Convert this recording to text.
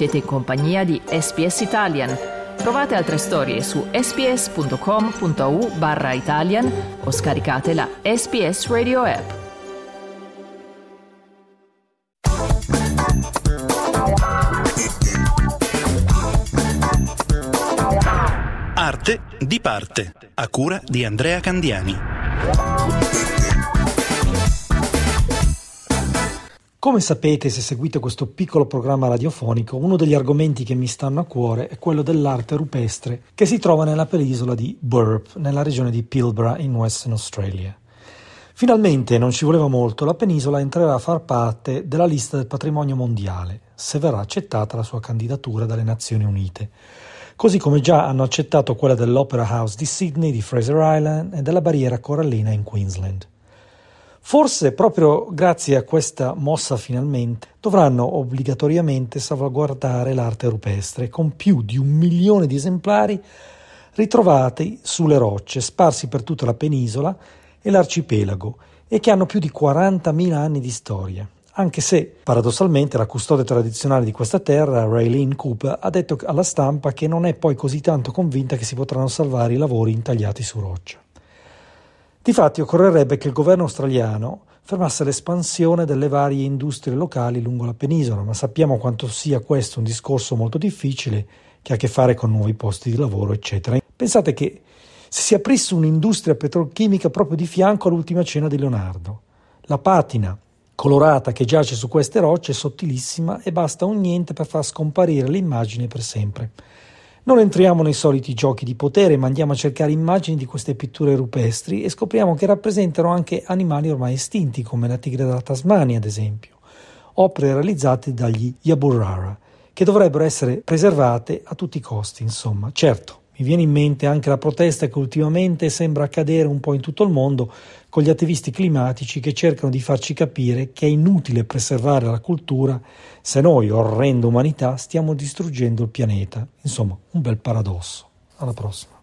Siete in compagnia di SPS Italian. Trovate altre storie su sps.com.au barra Italian o scaricate la SPS Radio app. Arte di parte, a cura di Andrea Candiani. Come sapete se seguite questo piccolo programma radiofonico, uno degli argomenti che mi stanno a cuore è quello dell'arte rupestre che si trova nella penisola di Burp, nella regione di Pilbara in Western Australia. Finalmente, non ci voleva molto, la penisola entrerà a far parte della lista del patrimonio mondiale, se verrà accettata la sua candidatura dalle Nazioni Unite, così come già hanno accettato quella dell'Opera House di Sydney, di Fraser Island e della barriera corallina in Queensland. Forse proprio grazie a questa mossa finalmente dovranno obbligatoriamente salvaguardare l'arte rupestre con più di un milione di esemplari ritrovati sulle rocce sparsi per tutta la penisola e l'arcipelago e che hanno più di 40.000 anni di storia. Anche se, paradossalmente, la custode tradizionale di questa terra, Raylene Coop, ha detto alla stampa che non è poi così tanto convinta che si potranno salvare i lavori intagliati su roccia. Difatti occorrerebbe che il governo australiano fermasse l'espansione delle varie industrie locali lungo la penisola, ma sappiamo quanto sia questo un discorso molto difficile che ha a che fare con nuovi posti di lavoro, eccetera. Pensate che se si aprisse un'industria petrolchimica proprio di fianco all'ultima cena di Leonardo, la patina colorata che giace su queste rocce è sottilissima e basta un niente per far scomparire l'immagine per sempre. Non entriamo nei soliti giochi di potere, ma andiamo a cercare immagini di queste pitture rupestri e scopriamo che rappresentano anche animali ormai estinti, come la tigre della Tasmania, ad esempio, opere realizzate dagli Yaburara, che dovrebbero essere preservate a tutti i costi, insomma. Certo, mi viene in mente anche la protesta che ultimamente sembra accadere un po' in tutto il mondo con gli attivisti climatici che cercano di farci capire che è inutile preservare la cultura se noi, orrenda umanità, stiamo distruggendo il pianeta. Insomma, un bel paradosso. Alla prossima.